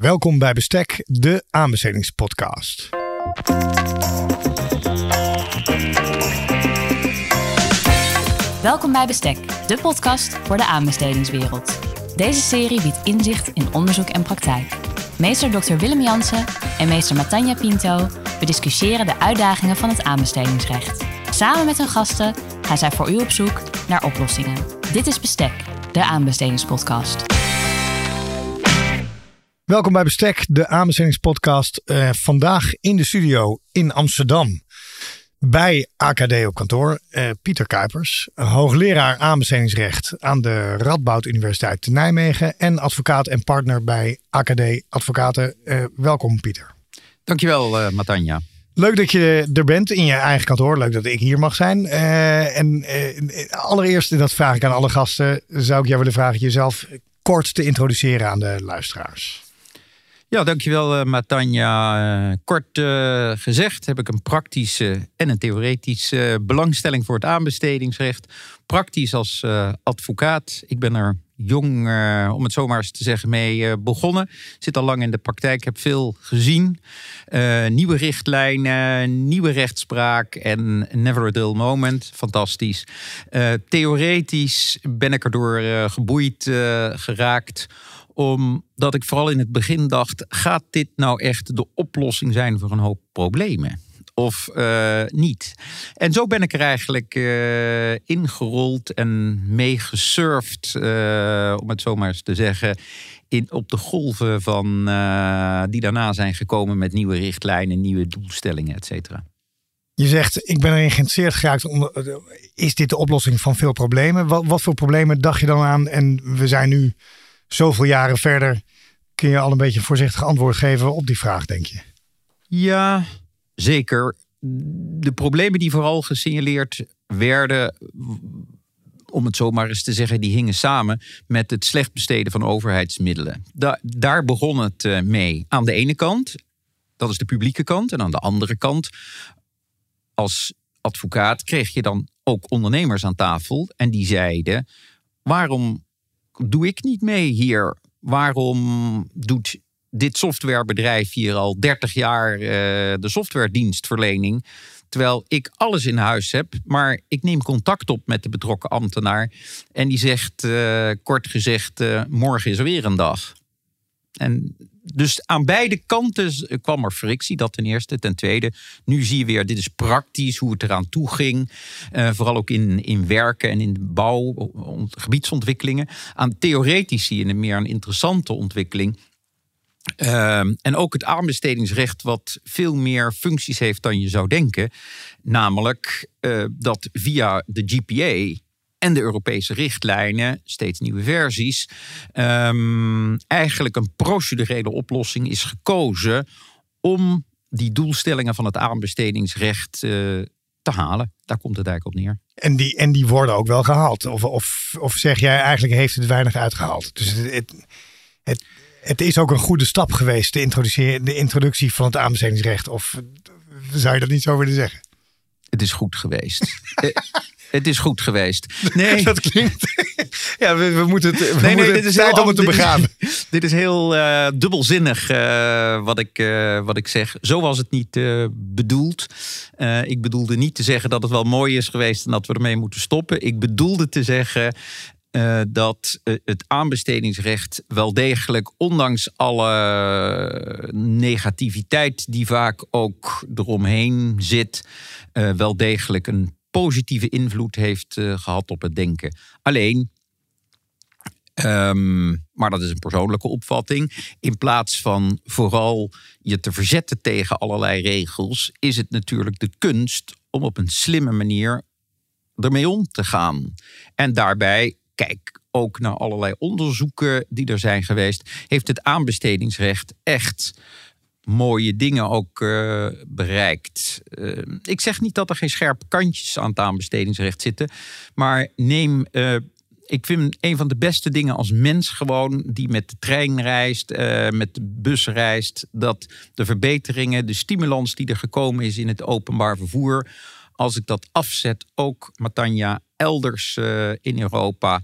Welkom bij Bestek, de aanbestedingspodcast. Welkom bij Bestek, de podcast voor de aanbestedingswereld. Deze serie biedt inzicht in onderzoek en praktijk. Meester Dr. Willem Jansen en meester Matanja Pinto bediscussiëren de uitdagingen van het aanbestedingsrecht. Samen met hun gasten gaan zij voor u op zoek naar oplossingen. Dit is Bestek, de aanbestedingspodcast. Welkom bij Bestek, de aanbestedingspodcast. Uh, vandaag in de studio in Amsterdam. Bij AKD op kantoor, uh, Pieter Kuipers, hoogleraar aanbestedingsrecht aan de Radboud Universiteit te Nijmegen en advocaat en partner bij AKD Advocaten. Uh, welkom Pieter. Dankjewel Matanja. Leuk dat je er bent in je eigen kantoor. Leuk dat ik hier mag zijn. en allereerst, dat vraag ik aan alle gasten, zou ik jou willen vragen jezelf kort te introduceren aan de luisteraars. Ja, dankjewel uh, Matanja. Uh, kort uh, gezegd heb ik een praktische en een theoretische belangstelling voor het aanbestedingsrecht. Praktisch als advocaat. Ik ben er jong, om het zomaar eens te zeggen, mee begonnen. Zit al lang in de praktijk, heb veel gezien. nieuwe richtlijnen, nieuwe rechtspraak en never a dull moment. Fantastisch. theoretisch ben ik erdoor geboeid geraakt omdat ik vooral in het begin dacht: gaat dit nou echt de oplossing zijn voor een hoop problemen? Of uh, niet. En zo ben ik er eigenlijk uh, ingerold en meegesurfd, uh, om het zo maar eens te zeggen, in, op de golven van, die daarna zijn gekomen met nieuwe richtlijnen, nieuwe doelstellingen, et cetera. Je zegt, ik ben erin geïnteresseerd geraakt. Om, is dit de oplossing van veel problemen? Wat voor problemen dacht je dan aan? En we zijn nu zoveel jaren verder kun je al een beetje een voorzichtig antwoord geven op die vraag, denk je? Ja, zeker. De problemen die vooral gesignaleerd werden, om het zo maar eens te zeggen, die hingen samen met het slecht besteden van overheidsmiddelen. daar begon het eh, mee. Aan de ene kant, dat is de publieke kant, en aan de andere kant, als advocaat kreeg je dan ook ondernemers aan tafel en die zeiden: waarom doe ik niet mee hier? Waarom doet dit softwarebedrijf hier al 30 jaar uh, de softwaredienstverlening? Terwijl ik alles in huis heb, maar ik neem contact op met de betrokken ambtenaar. En die zegt, uh, kort gezegd, uh, morgen is er weer een dag. En dus aan beide kanten kwam er frictie, dat ten eerste. Ten tweede, nu zie je weer, dit is praktisch hoe het eraan toe ging. Uh, vooral ook in, in werken en in bouw, gebiedsontwikkelingen. Aan theoretisch zie je een meer een interessante ontwikkeling. Uh, en ook het aanbestedingsrecht, wat veel meer functies heeft dan je zou denken. Namelijk uh, dat via de GPA en de Europese richtlijnen, steeds nieuwe versies, um, eigenlijk een procedurele oplossing is gekozen om die doelstellingen van het aanbestedingsrecht uh, te halen. Daar komt het eigenlijk op neer. En die, en die worden ook wel gehaald? Of, of, of zeg jij eigenlijk heeft het weinig uitgehaald? Dus het, het, het, het is ook een goede stap geweest, de, introductie, de introductie van het aanbestedingsrecht. Of zou je dat niet zo willen zeggen? Het is goed geweest. Eh, het is goed geweest. Nee, dat klinkt. Ja, we, we moeten het. We nee, nee, dit is tijd om het te begraven. Dit, dit is heel uh, dubbelzinnig uh, wat, ik, uh, wat ik zeg. Zo was het niet bedoeld. ik bedoelde niet te zeggen dat het wel mooi is geweest en dat we ermee moeten stoppen. Ik bedoelde te zeggen. Uh, dat uh, het aanbestedingsrecht wel degelijk, ondanks alle negativiteit die vaak ook eromheen zit, uh, wel degelijk een positieve invloed heeft uh, gehad op het denken. Alleen, um, maar dat is een persoonlijke opvatting, in plaats van vooral je te verzetten tegen allerlei regels, is het natuurlijk de kunst om op een slimme manier ermee om te gaan. En daarbij, kijk ook naar allerlei onderzoeken die er zijn geweest, heeft het aanbestedingsrecht echt mooie dingen ook uh, bereikt. Uh, ik zeg niet dat er geen scherpe kantjes aan het aanbestedingsrecht zitten. Maar neem. Uh, ik vind een van de beste dingen als mens gewoon die met de trein reist, met de bus reist, dat de verbeteringen, de stimulans die er gekomen is in het openbaar vervoer, als ik dat afzet, ook Matanja elders uh, in Europa.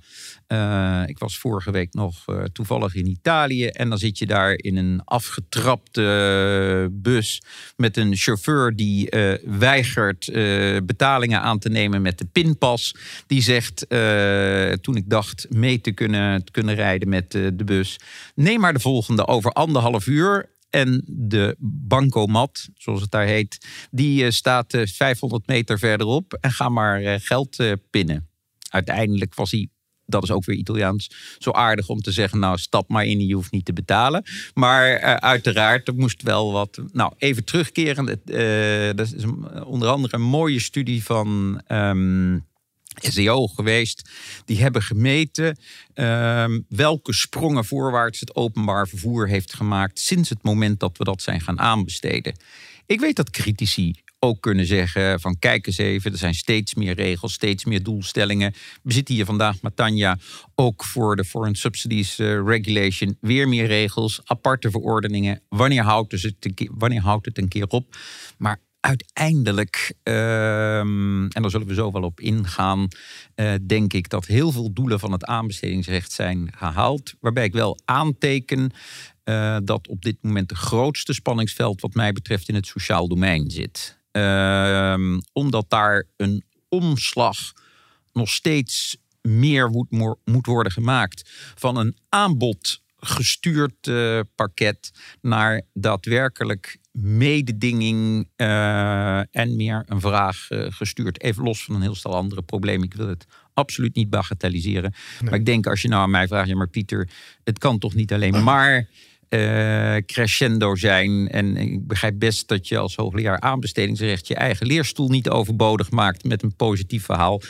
Uh, ik was vorige week nog uh, toevallig in Italië. En dan zit je daar in een afgetrapte bus met een chauffeur die weigert betalingen aan te nemen met de pinpas. Die zegt, toen ik dacht mee te kunnen, te kunnen rijden met de bus, neem maar de volgende over anderhalf uur. En de bancomat, zoals het daar heet, die eh, staat 500 eh, meter verderop. En ga maar eh, geld pinnen. Uiteindelijk was hij dat is ook weer Italiaans, zo aardig om te zeggen: Nou, stap maar in, je hoeft niet te betalen. Maar uiteraard, er moest wel wat. Nou, even terugkeren. dat is onder andere een mooie studie van. Um, SEO geweest. Die hebben gemeten ehm, welke sprongen voorwaarts het openbaar vervoer heeft gemaakt sinds het moment dat we dat zijn gaan aanbesteden. Ik weet dat critici ook kunnen zeggen van kijk eens even, er zijn steeds meer regels, steeds meer doelstellingen. We zitten hier vandaag met Tanja ook voor de Foreign Subsidies uh, Regulation. Weer meer regels, aparte verordeningen. Wanneer houdt, wanneer houdt het een keer op? Maar uiteindelijk, ehm, en daar zullen we zo wel op ingaan, uh, denk ik dat heel veel doelen van het aanbestedingsrecht zijn gehaald. Waarbij ik wel aanteken uh, dat op dit moment het grootste spanningsveld, wat mij betreft, in het sociaal domein zit. Uh, omdat daar een omslag nog steeds meer moet worden gemaakt van een aanbod gestuurd uh, pakket naar daadwerkelijk mededinging uh, en meer een vraag uh, gestuurd. Even los van een heel stel andere problemen. Ik wil het absoluut niet bagatelliseren. Maar ik denk als je nou aan mij vraagt, ja maar Pieter, het kan toch niet alleen maar uh, crescendo zijn. En ik begrijp best dat je als hoogleraar aanbestedingsrecht je eigen leerstoel niet overbodig maakt met een positief verhaal.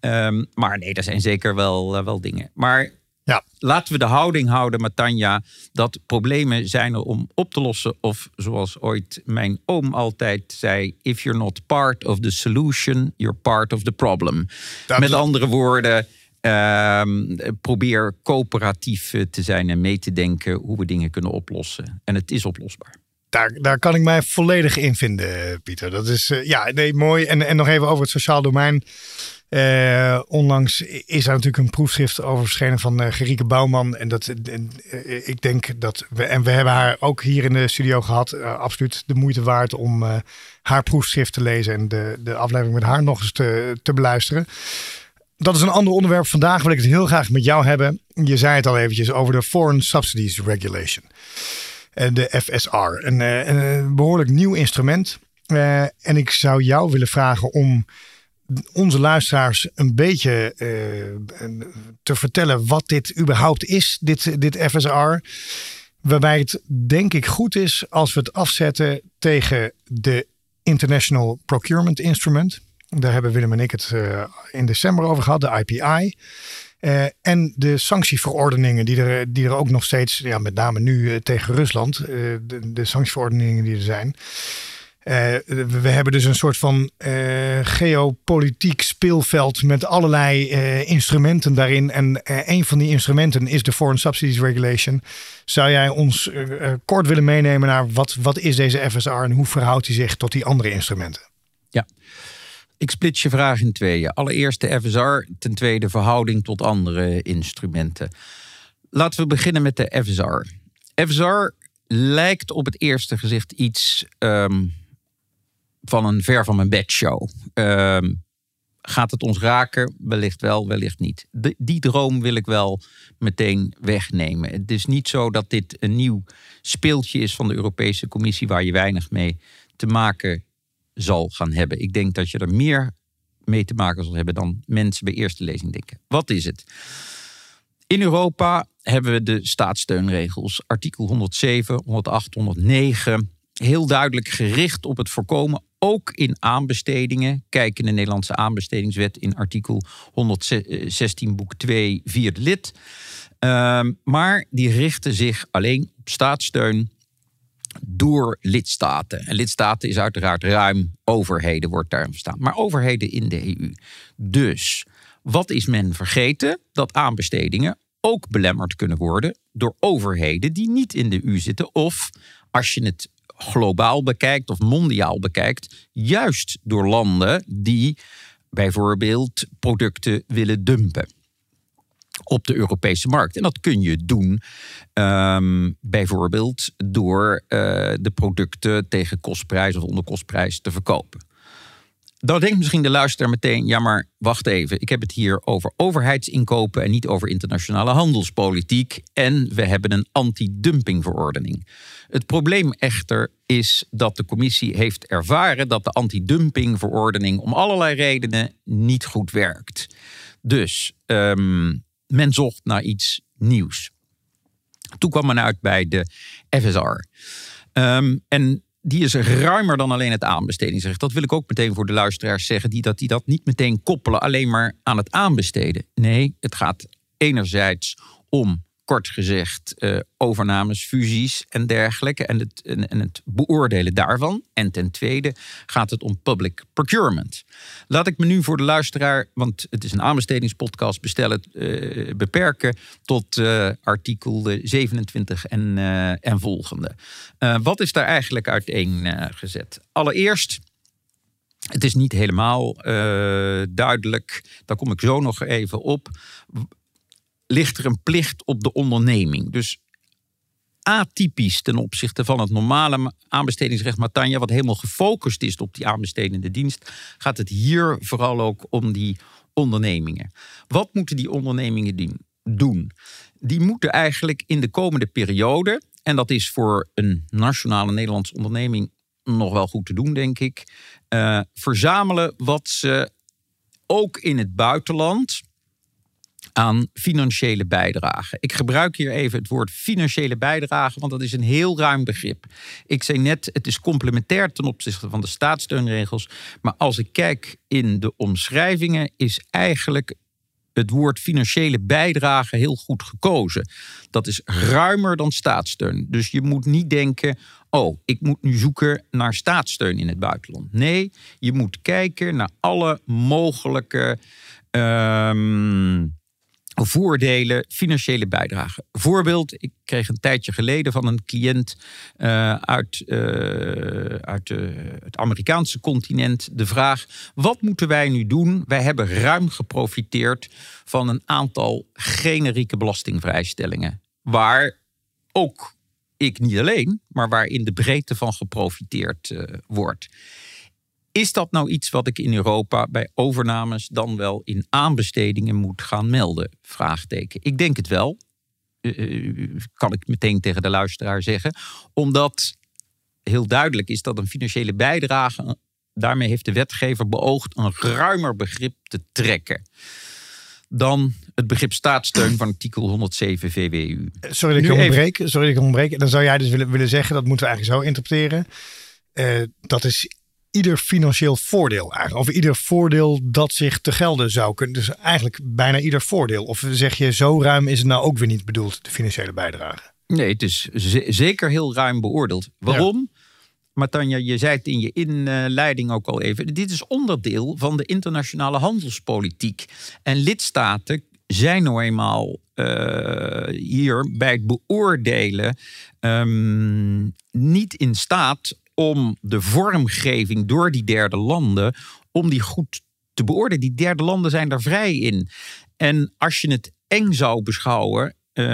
Um, maar nee, er zijn zeker wel, wel dingen. Maar ja. Laten we de houding houden, Matanja, dat problemen zijn er om op te lossen. Of zoals ooit mijn oom altijd zei: If you're not part of the solution, you're part of the problem. Met andere woorden. Uh, probeer coöperatief eh, te zijn en mee te denken hoe we dingen kunnen oplossen. En het is oplosbaar. Daar, daar kan ik mij volledig in vinden, Pieter. Dat is uh, ja, nee, mooi. En, en nog even over het sociaal domein. Uh, onlangs is er natuurlijk een proefschrift over verschenen van uh, Gerieke Bouwman. En dat, uh, ik denk dat we, en we hebben haar ook hier in de studio gehad, absoluut de moeite waard om haar proefschrift te lezen en de, de aflevering met haar nog eens te, te beluisteren. Dat is een ander onderwerp. Vandaag wil ik het heel graag met jou hebben. Je zei het al eventjes over de Foreign Subsidies Regulation. De FSR. Een, een behoorlijk nieuw instrument. en ik zou jou willen vragen om onze luisteraars een beetje uh, te vertellen wat dit überhaupt is, dit, dit FSR. Waarbij het denk ik goed is als we het afzetten tegen de International Procurement Instrument. Daar hebben Willem en ik het uh, in december over gehad, de IPI. Uh, en de sanctieverordeningen die er, die er ook nog steeds, ja, met name nu tegen Rusland, de sanctieverordeningen die er zijn. Uh, we hebben dus een soort van uh, geopolitiek speelveld met allerlei uh, instrumenten daarin. En een van die instrumenten is de Foreign Subsidies Regulation. Zou jij ons kort willen meenemen naar wat, wat is deze FSR en hoe verhoudt hij zich tot die andere instrumenten? Ja, ik split je vraag in tweeën. Allereerst de FSR, ten tweede verhouding tot andere instrumenten. Laten we beginnen met de FSR. FSR lijkt op het eerste gezicht iets. Um, van een ver van mijn bed show. Ehm, gaat het ons raken? Wellicht wel, wellicht niet. die droom wil ik wel meteen wegnemen. Het is niet zo dat dit een nieuw speeltje is van de Europese Commissie waar je weinig mee te maken zal gaan hebben. Ik denk dat je er meer mee te maken zal hebben dan mensen bij eerste lezing denken. Wat is het? In Europa hebben we de staatssteunregels, artikel 107, 108, 109 heel duidelijk gericht op het voorkomen, ook in aanbestedingen. Kijk in de Nederlandse aanbestedingswet in artikel 116 boek 2 vierde lid. Um, maar die richten zich alleen op staatssteun door lidstaten. En lidstaten is uiteraard ruim overheden, wordt daar verstaan. Maar overheden in de EU. Dus wat is men vergeten? Dat aanbestedingen ook belemmerd kunnen worden door overheden die niet in de EU zitten. Of als je het globaal bekijkt of mondiaal bekijkt, juist door landen die bijvoorbeeld producten willen dumpen op de Europese markt. En dat kun je doen ehm, bijvoorbeeld door uh, de producten tegen kostprijs of onder kostprijs te verkopen. Dan denkt misschien de luisteraar meteen: ja, maar wacht even. Ik heb het hier over overheidsinkopen en niet over internationale handelspolitiek. En we hebben een anti-dumpingverordening. Het probleem echter is dat de commissie heeft ervaren dat de anti-dumpingverordening om allerlei redenen niet goed werkt. Dus um, men zocht naar iets nieuws. Toen kwam men uit bij de FSR. Um, en die is ruimer dan alleen het aanbestedingsrecht. Dat wil ik ook meteen voor de luisteraars zeggen, die dat, die dat niet meteen koppelen alleen maar aan het aanbesteden. Nee, het gaat enerzijds om kort gezegd uh, overnames, fusies en dergelijke. En het, en, het beoordelen daarvan. En ten tweede gaat het om public procurement. Laat ik me nu voor de luisteraar, want het is een aanbestedingspodcast, bestellen, uh, beperken tot uh, artikel 27 en, en volgende. wat is daar eigenlijk uiteen gezet? Allereerst. Het is niet helemaal duidelijk, daar kom ik zo nog even op ligt er een plicht op de onderneming. Dus atypisch ten opzichte van het normale aanbestedingsrecht Matanja, wat helemaal gefocust is op die aanbestedende dienst, gaat het hier vooral ook om die ondernemingen. Wat moeten die ondernemingen doen? Die moeten eigenlijk in de komende periode, en dat is voor een nationale Nederlandse onderneming nog wel goed te doen, denk ik, uh, verzamelen wat ze ook in het buitenland aan financiële bijdrage. Ik gebruik hier even het woord financiële bijdrage, want dat is een heel ruim begrip. Ik zei net, het is complementair ten opzichte van de staatssteunregels. Maar als ik kijk in de omschrijvingen, is eigenlijk het woord financiële bijdrage heel goed gekozen. Dat is ruimer dan staatssteun. Dus je moet niet denken: oh, ik moet nu zoeken naar staatssteun in het buitenland. Nee, je moet kijken naar alle mogelijke. Um, voordelen, financiële bijdrage. Voorbeeld, ik kreeg een tijdje geleden van een cliënt uh, uit, uh, uit uh, het Amerikaanse continent de vraag: wat moeten wij nu doen? Wij hebben ruim geprofiteerd van een aantal generieke belastingvrijstellingen, waar ook ik niet alleen, maar waar in de breedte van geprofiteerd wordt. Is dat nou iets wat ik in Europa bij overnames dan wel in aanbestedingen moet gaan melden? Vraagteken. Ik denk het wel. Uh, kan ik meteen tegen de luisteraar zeggen. Omdat heel duidelijk is dat een financiële bijdrage. Daarmee heeft de wetgever beoogd een ruimer begrip te trekken. Dan het begrip staatssteun van artikel 107 VWU. Sorry dat ik ontbreek. Sorry dat ik ontbreek. Dan zou jij dus willen, willen zeggen, dat moeten we eigenlijk zo interpreteren. Uh, dat is ieder financieel voordeel eigenlijk. Of ieder voordeel dat zich te gelden zou kunnen. Dus eigenlijk bijna ieder voordeel. Of zeg je zo ruim is het nou ook weer niet bedoeld, de financiële bijdrage? Nee, het is zeker heel ruim beoordeeld. Waarom? Ja. Maar Tanja, je zei het in je inleiding ook al even. Dit is onderdeel van de internationale handelspolitiek. En lidstaten zijn nou eenmaal uh, hier bij het beoordelen um, niet in staat om de vormgeving door die derde landen, om die goed te beoordelen. Die derde landen zijn daar vrij in. En als je het eng zou beschouwen, uh,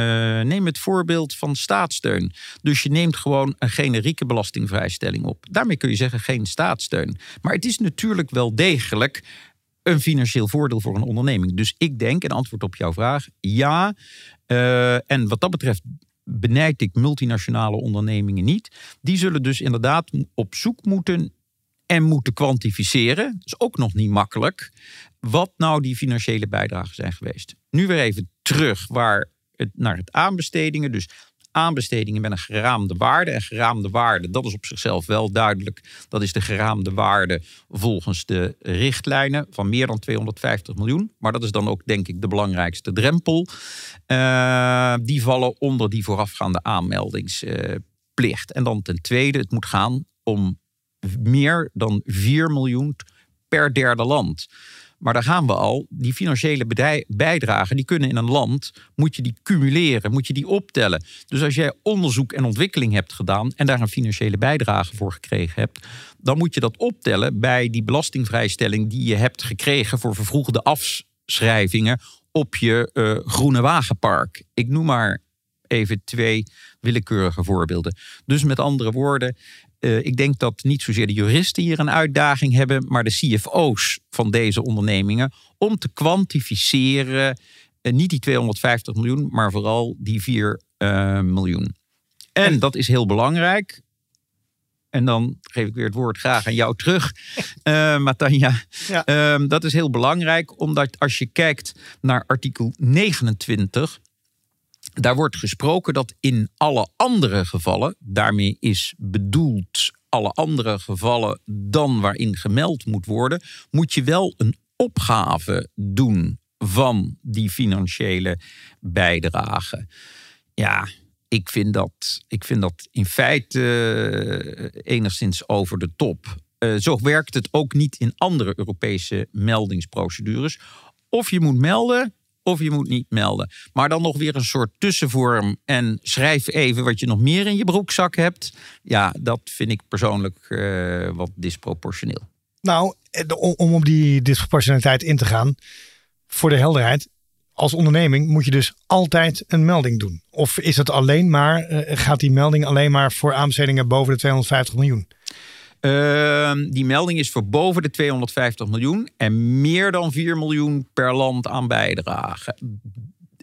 neem het voorbeeld van staatssteun. Dus je neemt gewoon een generieke belastingvrijstelling op. Daarmee kun je zeggen geen staatssteun. Maar het is natuurlijk wel degelijk een financieel voordeel voor een onderneming. Dus ik denk, en antwoord op jouw vraag, ja. Uh, en wat dat betreft benijd ik multinationale ondernemingen niet. Die zullen dus inderdaad op zoek moeten en moeten kwantificeren. Dat is ook nog niet makkelijk. Wat nou die financiële bijdragen zijn geweest. Nu weer even terug waar het, naar het aanbestedingen. Dus aanbestedingen met een geraamde waarde. En geraamde waarde, dat is op zichzelf wel duidelijk. Dat is de geraamde waarde volgens de richtlijnen van meer dan 250 miljoen. Maar dat is dan ook denk ik de belangrijkste drempel. Uh, die vallen onder die voorafgaande aanmeldingsplicht. en dan ten tweede, het moet gaan om meer dan 4 miljoen per derde land. Maar daar gaan we al. Die financiële bijdragen, die kunnen in een land, moet je die cumuleren, moet je die optellen. Dus als jij onderzoek en ontwikkeling hebt gedaan en daar een financiële bijdrage voor gekregen hebt, dan moet je dat optellen bij die belastingvrijstelling die je hebt gekregen voor vervroegde afschrijvingen op je uh, groene wagenpark. Ik noem maar even twee willekeurige voorbeelden. Dus met andere woorden, uh, ik denk dat niet zozeer de juristen hier een uitdaging hebben, maar de CFO's van deze ondernemingen om te kwantificeren, uh, niet die 250 miljoen, maar vooral die 4 uh, miljoen. En dat is heel belangrijk. En dan geef ik weer het woord graag aan jou terug, uh, Matanja. Ja. Uh, dat is heel belangrijk, omdat als je kijkt naar artikel 29, daar wordt gesproken dat in alle andere gevallen, daarmee is bedoeld alle andere gevallen dan waarin gemeld moet worden, moet je wel een opgave doen van die financiële bijdrage. Ja, ik vind dat, ik vind dat in feite uh, enigszins over de top. Uh, zo werkt het ook niet in andere Europese meldingsprocedures. Of je moet melden of je moet niet melden. Maar dan nog weer een soort tussenvorm en schrijf even wat je nog meer in je broekzak hebt. Ja, dat vind ik persoonlijk uh, wat disproportioneel. Nou, om op die disproportionaliteit in te gaan, voor de helderheid, als onderneming moet je dus altijd een melding doen. Of is het alleen maar, uh, gaat die melding alleen maar voor aanbestedingen boven de 250 miljoen? Uh, die melding is voor boven de 250 miljoen en meer dan 4 miljoen per land aan bijdrage.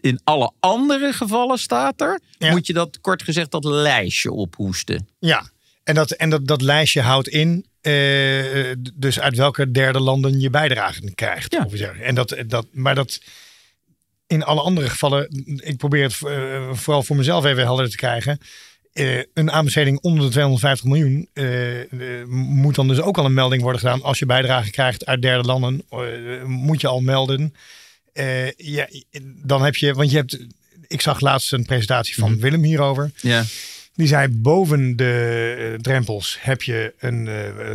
In alle andere gevallen staat er, ja. moet je dat kort gezegd dat lijstje ophoesten. Ja, en dat, en dat, dat lijstje houdt in uh, dus uit welke derde landen je bijdragen krijgt. Ja. En dat, dat, maar dat in alle andere gevallen, ik probeer het uh, vooral voor mezelf even helder te krijgen. Uh, een aanbesteding onder de 250 miljoen uh, uh, moet dan dus ook al een melding worden gedaan. Als je bijdrage krijgt uit derde landen, moet je al melden. ja, dan heb je, want je hebt, ik zag laatst een presentatie van mm. Willem hierover. Ja. Die zei boven de drempels heb je een,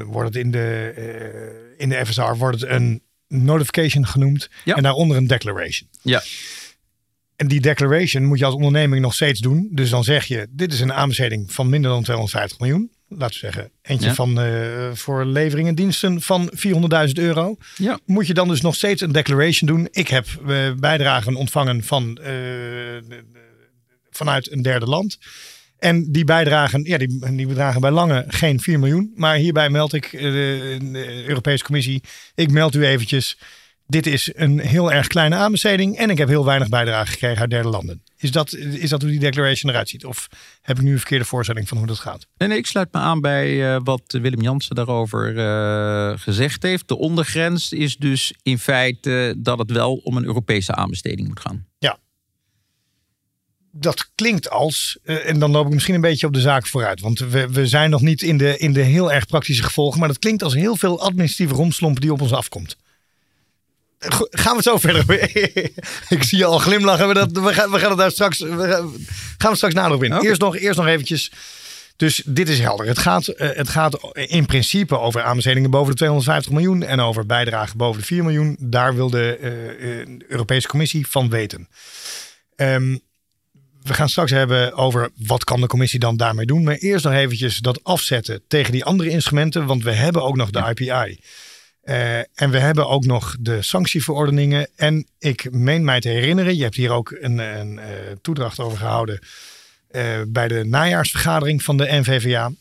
wordt het in de, in de FSR wordt het een notification genoemd ja. en daaronder een declaration. Ja. En die declaration moet je als onderneming nog steeds doen. Dus dan zeg je, dit is een aanbesteding van minder dan 250 miljoen. Laten we zeggen, eentje ja. van uh, voor leveringen diensten van 400.000 euro. Ja. Moet je dan dus nog steeds een declaration doen. Ik heb uh, bijdragen ontvangen van, uh, vanuit een derde land. En die bijdragen, ja, die, die bedragen bij lange geen 4 miljoen. Maar hierbij meld ik de Europese Commissie. Ik meld u eventjes dit is een heel erg kleine aanbesteding en ik heb heel weinig bijdrage gekregen uit derde landen. Is dat, is dat hoe die declaration eruit ziet? Of heb ik nu een verkeerde voorstelling van hoe dat gaat? Nee, nee ik sluit me aan bij uh, wat Willem Jansen daarover uh, gezegd heeft. De ondergrens is dus in feite dat het wel om een Europese aanbesteding moet gaan. Ja. Dat klinkt als, uh, en dan loop ik misschien een beetje op de zaak vooruit. Want we, we zijn nog niet in de, in de heel erg praktische gevolgen. Maar dat klinkt als heel veel administratieve romslomp die op ons afkomt. Gaan we zo verder? ik zie je al glimlachen. We, dat, we, gaan, we gaan het daar straks, we gaan, gaan we straks nader op in. Okay. Eerst, nog, eerst nog eventjes. Dus dit is helder. Het gaat, uh, het gaat in principe over aanbestedingen boven de 250 miljoen en over bijdragen boven de 4 miljoen. Daar wil de uh, Europese Commissie van weten. Um, we gaan straks hebben over wat kan de commissie dan daarmee doen. Maar eerst nog eventjes dat afzetten tegen die andere instrumenten. Want we hebben ook nog de IPI. Uh, en we hebben ook nog de sanctieverordeningen. En ik meen mij te herinneren, je hebt hier ook een, een uh, toedracht over gehouden uh, bij de najaarsvergadering van de NVVA.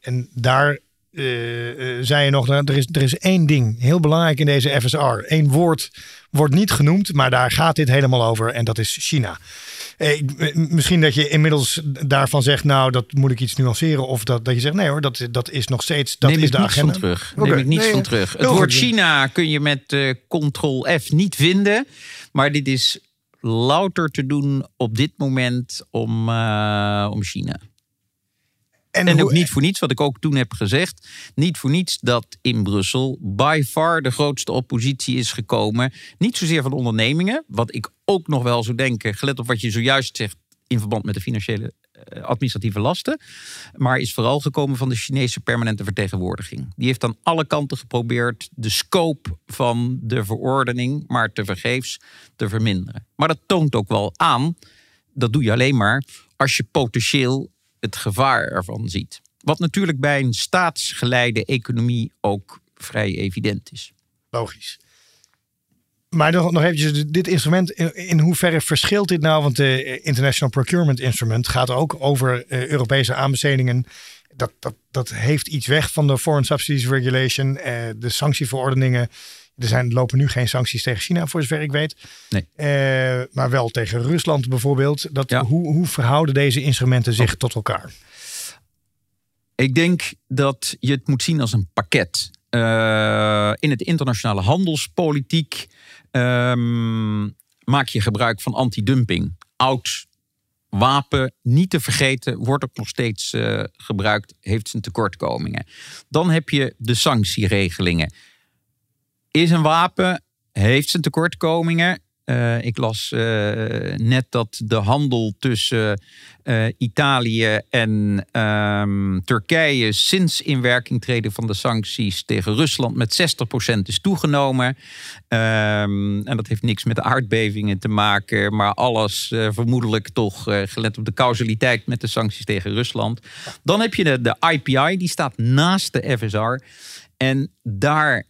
en daar zei je nog, er is, er is één ding heel belangrijk in deze FSR. Eén woord wordt niet genoemd, maar daar gaat dit helemaal over en dat is China. Eh, misschien dat je inmiddels daarvan zegt, nou, dat moet ik iets nuanceren. Of dat, dat je zegt, nee hoor, dat, dat is nog steeds, dat Neem is de agenda. Van terug. Okay. Neem ik niets nee, van terug. Het woord China kun je met uh, Ctrl-F niet vinden. Maar dit is louter te doen op dit moment om, uh, om China. En, en ook niet voor niets, wat ik ook toen heb gezegd, niet voor niets dat in Brussel by far de grootste oppositie is gekomen. Niet zozeer van ondernemingen, wat ik ook nog wel zou denken, gelet op wat je zojuist zegt in verband met de financiële administratieve lasten. Maar is vooral gekomen van de Chinese permanente vertegenwoordiging. Die heeft aan alle kanten geprobeerd de scope van de verordening, maar te vergeefs, te verminderen. Maar dat toont ook wel aan, dat doe je alleen maar als je potentieel het gevaar ervan ziet. Wat natuurlijk bij een staatsgeleide economie ook vrij evident is. Logisch. Maar nog, nog eventjes, dit instrument, in, hoeverre verschilt dit nou? Want de International Procurement Instrument gaat ook over uh, Europese aanbestedingen. Dat, dat, dat heeft iets weg van de Foreign Subsidies Regulation, uh, de sanctieverordeningen. Er zijn, lopen nu geen sancties tegen China, voor zover ik weet. Nee. Uh, maar wel tegen Rusland bijvoorbeeld. Dat, Ja. hoe, hoe verhouden deze instrumenten zich tot elkaar? Ik denk dat je het moet zien als een pakket. Eh, in het internationale handelspolitiek ehm, maak je gebruik van antidumping. Oud wapen, niet te vergeten, wordt ook nog steeds eh, gebruikt, heeft zijn tekortkomingen. Dan heb je de sanctieregelingen. Is een wapen, heeft zijn tekortkomingen. Eh, ik las eh, net dat de handel tussen eh, Italië en ehm, Turkije sinds inwerking treden van de sancties tegen Rusland met 60% is toegenomen. Ehm, en dat heeft niks met de aardbevingen te maken, maar alles vermoedelijk toch gelet op de causaliteit met de sancties tegen Rusland. Dan heb je de, de IPI, die staat naast de FSR. En daar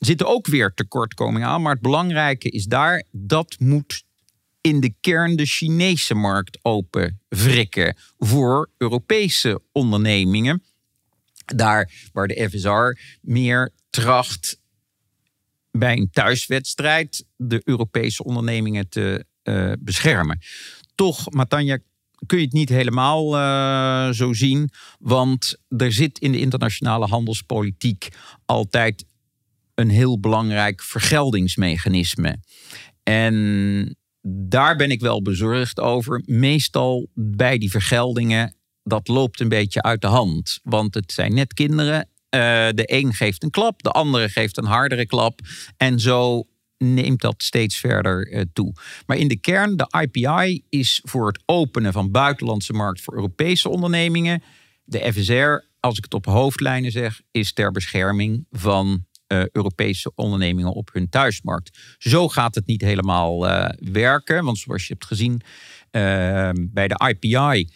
zitten ook weer tekortkomingen aan. Maar het belangrijke is daar, dat moet in de kern de Chinese markt open wrikken voor Europese ondernemingen. Daar waar de FSR meer tracht bij een thuiswedstrijd de Europese ondernemingen te eh, beschermen. Toch, Matanja, kun je het niet helemaal eh, zo zien. Want er zit in de internationale handelspolitiek altijd een heel belangrijk vergeldingsmechanisme. En daar ben ik wel bezorgd over. Meestal bij die vergeldingen, dat loopt een beetje uit de hand. Want het zijn net kinderen. Eh, de een geeft een klap, de andere geeft een hardere klap. En zo neemt dat steeds verder eh, toe. Maar in de kern, de IPI is voor het openen van buitenlandse markt voor Europese ondernemingen. De FSR, als ik het op hoofdlijnen zeg, is ter bescherming van eh, Europese ondernemingen op hun thuismarkt. Zo gaat het niet helemaal eh, werken. Want zoals je hebt gezien eh, bij de IPI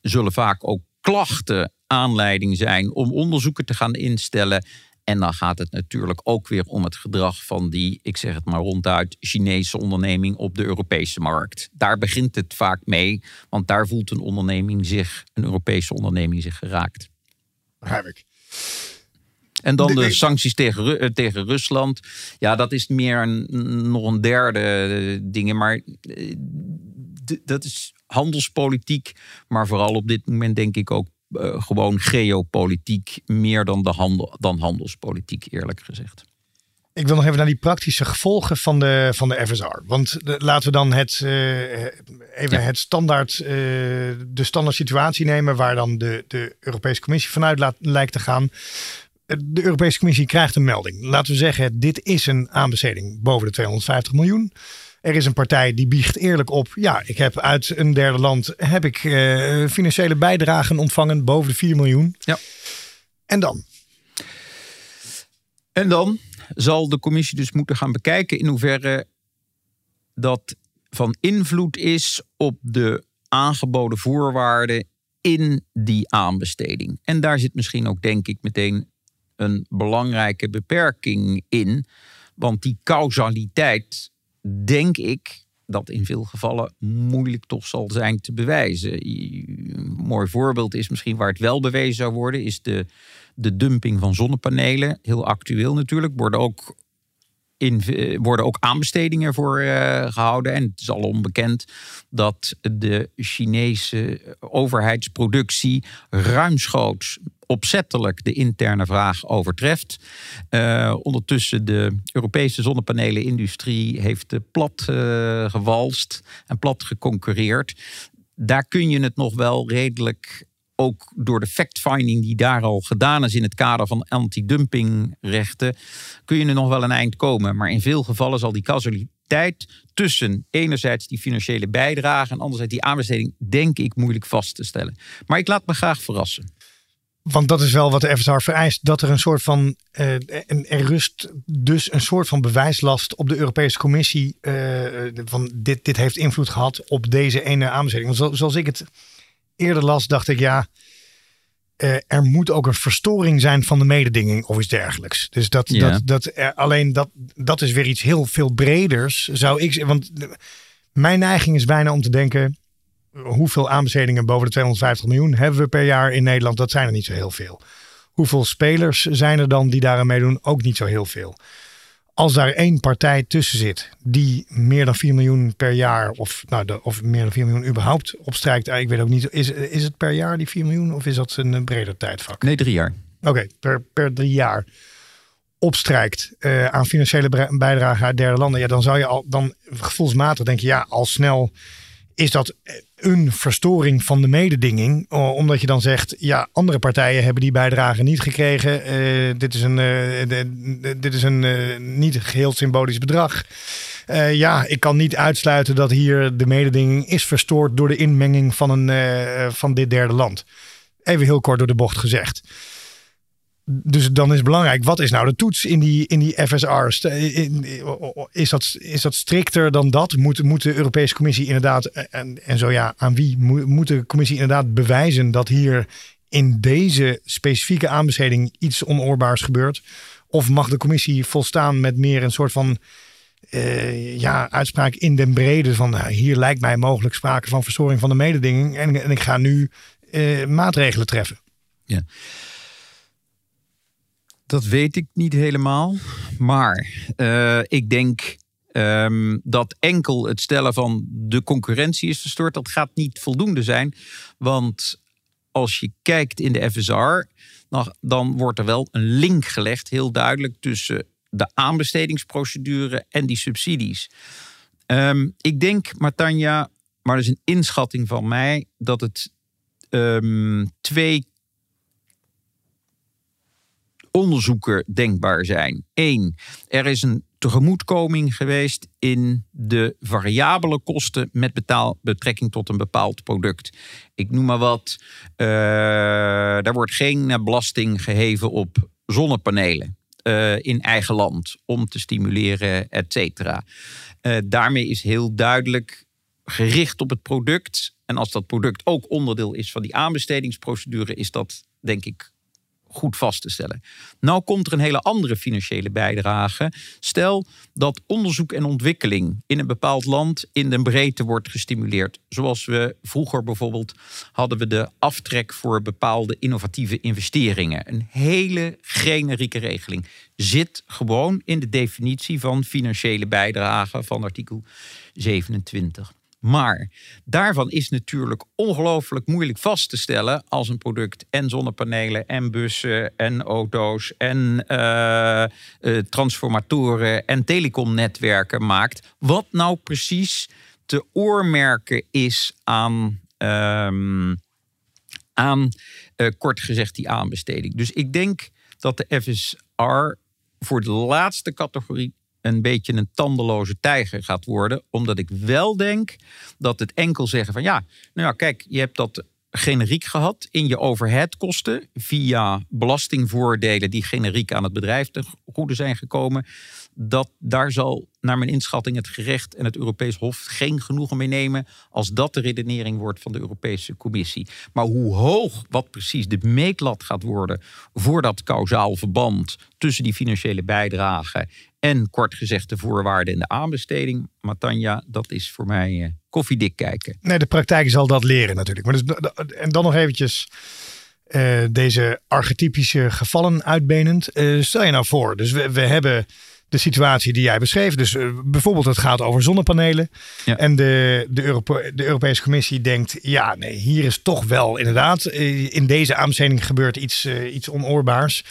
zullen vaak ook klachten aanleiding zijn om onderzoeken te gaan instellen. En dan gaat het natuurlijk ook weer om het gedrag van die, ik zeg het maar ronduit, Chinese onderneming op de Europese markt. Daar begint het vaak mee, want daar voelt een onderneming zich, een Europese onderneming zich geraakt. Begrijp ik. En dan De- sancties tegen, eh, tegen Rusland. Ja, dat is meer een, nog een derde eh, ding. Maar eh, dat is handelspolitiek. Maar vooral op dit moment denk ik ook gewoon geopolitiek. Meer dan, de handel, dan handelspolitiek, eerlijk gezegd. Ik wil nog even naar die praktische gevolgen van de, van de FSR. Want de- laten we dan het, even Ja. het standaard, de standaard situatie nemen waar dan de, de Europese Commissie vanuit laat, lijkt te gaan. De Europese Commissie krijgt een melding. Laten we zeggen, dit is een aanbesteding boven de 250 miljoen. Er is een partij die biegt eerlijk op. Ja, ik heb uit een derde land heb ik eh, financiële bijdragen ontvangen boven de 4 miljoen. Ja. En dan? En dan zal de commissie dus moeten gaan bekijken in hoeverre dat van invloed is op de aangeboden voorwaarden in die aanbesteding. En daar zit misschien ook, denk ik, meteen een belangrijke beperking in. Want die causaliteit, denk ik, dat in veel gevallen moeilijk toch zal zijn te bewijzen. Een mooi voorbeeld is misschien waar het wel bewezen zou worden, is de, de dumping van zonnepanelen. Heel actueel natuurlijk. Worden ook, in, eh, worden ook aanbestedingen voor eh, gehouden. En het is al onbekend dat de Chinese overheidsproductie ruimschoots opzettelijk de interne vraag overtreft. Eh, ondertussen de Europese zonnepanelenindustrie heeft plat eh, gewalst en plat geconcurreerd. Daar kun je het nog wel redelijk ook door de fact-finding die daar al gedaan is in het kader van antidumpingrechten, kun je er nog wel een eind komen. Maar in veel gevallen zal die compatibiliteit tussen enerzijds die financiële bijdrage en anderzijds die aanbesteding, denk ik moeilijk vast te stellen. Maar ik laat me graag verrassen. Want dat is wel wat de FSR vereist. Dat er een soort van. Uh, er rust dus een soort van bewijslast op de Europese Commissie. Uh, van dit, dit heeft invloed gehad op deze ene aanbesteding. Want zoals ik het eerder las, dacht ik ja. Uh, er moet ook een verstoring zijn van de mededinging of iets dergelijks. Dus dat, ja. dat, dat er, alleen dat, dat is weer iets heel veel breders. Zou ik Want mijn neiging is bijna om te denken hoeveel aanbestedingen boven de 250 miljoen hebben we per jaar in Nederland? Dat zijn er niet zo heel veel. Hoeveel spelers zijn er dan die daaraan meedoen? Ook niet zo heel veel. Als daar één partij tussen zit die meer dan 4 miljoen per jaar, of, nou, de, of meer dan 4 miljoen überhaupt opstrijkt, ik weet ook niet, is, is het per jaar die 4 miljoen of is dat een breder tijdvak? Nee, drie jaar. Oké, per, per drie jaar opstrijkt uh, aan financiële bijdrage uit derde landen, ja, dan zou je al, dan gevoelsmatig denk je, ja, al snel is dat een verstoring van de mededinging. Omdat je dan zegt, ja, andere partijen hebben die bijdrage niet gekregen. Uh, dit is een, de, dit is een uh, niet geheel symbolisch bedrag. ja, ik kan niet uitsluiten dat hier de mededinging is verstoord door de inmenging van, een, van dit derde land. Even heel kort door de bocht gezegd dus dan is belangrijk, wat is nou de toets in die, in die FSR's? Is dat, is dat strikter dan dat? Moet, moet de Europese Commissie inderdaad, en, en zo ja, aan wie moet de Commissie inderdaad bewijzen dat hier in deze specifieke aanbesteding iets onoorbaars gebeurt? Of mag de Commissie volstaan met meer een soort van uh, ja, uitspraak in den brede van nou, hier lijkt mij mogelijk sprake van verstoring van de mededinging en, en ik ga nu uh, maatregelen treffen? Ja. Dat weet ik niet helemaal. Maar uh, ik denk um, dat enkel het stellen van de concurrentie is verstoord, dat gaat niet voldoende zijn. Want als je kijkt in de FSR, dan, wordt er wel een link gelegd, heel duidelijk, tussen de aanbestedingsprocedure en die subsidies. Um, ik denk, Martanja, maar dat is een inschatting van mij, dat het um, twee onderzoeken denkbaar zijn. Eén, er is een tegemoetkoming geweest in de variabele kosten met betaal, betrekking tot een bepaald product. Ik noem maar wat, uh, daar wordt geen belasting geheven op zonnepanelen. Uh, in eigen land om te stimuleren, et cetera. Daarmee is heel duidelijk gericht op het product. En als dat product ook onderdeel is van die aanbestedingsprocedure, is dat denk ik goed vast te stellen. Nou komt er een hele andere financiële bijdrage. Stel dat onderzoek en ontwikkeling in een bepaald land in de breedte wordt gestimuleerd. Zoals we vroeger bijvoorbeeld hadden we de aftrek voor bepaalde innovatieve investeringen. Een hele generieke regeling. Zit gewoon in de definitie van financiële bijdrage van artikel 27. Maar daarvan is natuurlijk ongelooflijk moeilijk vast te stellen als een product en zonnepanelen en bussen en auto's en uh, uh, transformatoren en telecomnetwerken maakt. Wat nou precies te oormerken is aan, um, aan uh, kort gezegd die aanbesteding. Dus ik denk dat de FSR voor de laatste categorie een beetje een tandeloze tijger gaat worden. Omdat ik wel denk dat het enkel zeggen van ja, nou ja, kijk, je hebt dat generiek gehad in je overheadkosten via belastingvoordelen die generiek aan het bedrijf te goede zijn gekomen. Dat daar zal naar mijn inschatting het gerecht en het Europees Hof geen genoegen mee nemen als dat de redenering wordt van de Europese Commissie. Maar hoe hoog wat precies de meetlat gaat worden voor dat kausaal verband tussen die financiële bijdrage en kort gezegd de voorwaarden en de aanbesteding, Matanja, dat is voor mij uh, koffiedik kijken. Nee, de praktijk zal dat leren natuurlijk. Maar dus, en dan nog eventjes uh, deze archetypische gevallen uitbenend. Uh, stel je nou voor, dus we, we hebben de situatie die jij beschreef. Dus bijvoorbeeld het gaat over zonnepanelen. Ja. En de, de, Europe, de Europese Commissie denkt, ja nee, hier is toch wel inderdaad, in deze aanbesteding gebeurt iets, iets onoorbaars.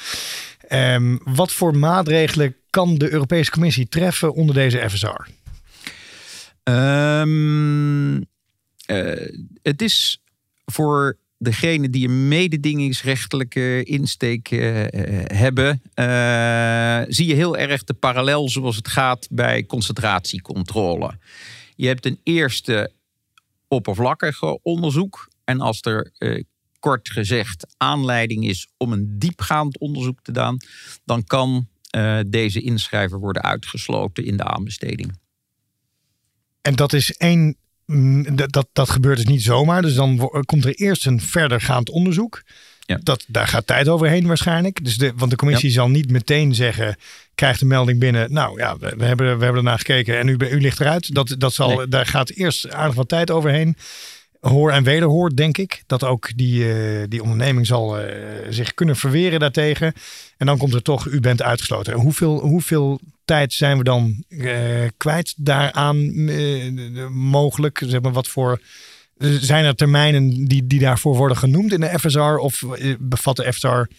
Um, wat voor maatregelen kan de Europese Commissie treffen onder deze FSR? Um, uh, het is voor degene die een mededingingsrechtelijke insteek uh, hebben, uh, zie je heel erg de parallel zoals het gaat bij concentratiecontrole. Je hebt een eerste oppervlakkige onderzoek. En als er kort gezegd aanleiding is om een diepgaand onderzoek te doen, dan kan deze inschrijver worden uitgesloten in de aanbesteding. En dat is één Mm, dat, dat gebeurt dus niet zomaar. Dus dan komt er eerst een verdergaand onderzoek. Ja. Dat, daar gaat tijd overheen waarschijnlijk. Dus de, want de commissie zal niet meteen zeggen, krijgt de melding binnen. Nou ja, we, we hebben, we hebben ernaar gekeken en u, u ligt eruit. Dat, dat zal, Daar gaat eerst aardig wat tijd overheen hoor en wederhoor, denk ik. Dat ook die, uh, die onderneming zal uh, zich kunnen verweren daartegen. En dan komt er toch, u bent uitgesloten. En hoeveel, hoeveel tijd zijn we dan uh, kwijt daaraan mogelijk? Zeg maar, wat voor... Zijn er termijnen die, die daarvoor worden genoemd in de FSR? Of bevat de FSR